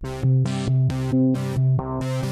Thank you.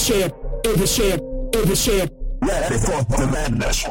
overshare, overshare, overshare. Ready for the madness.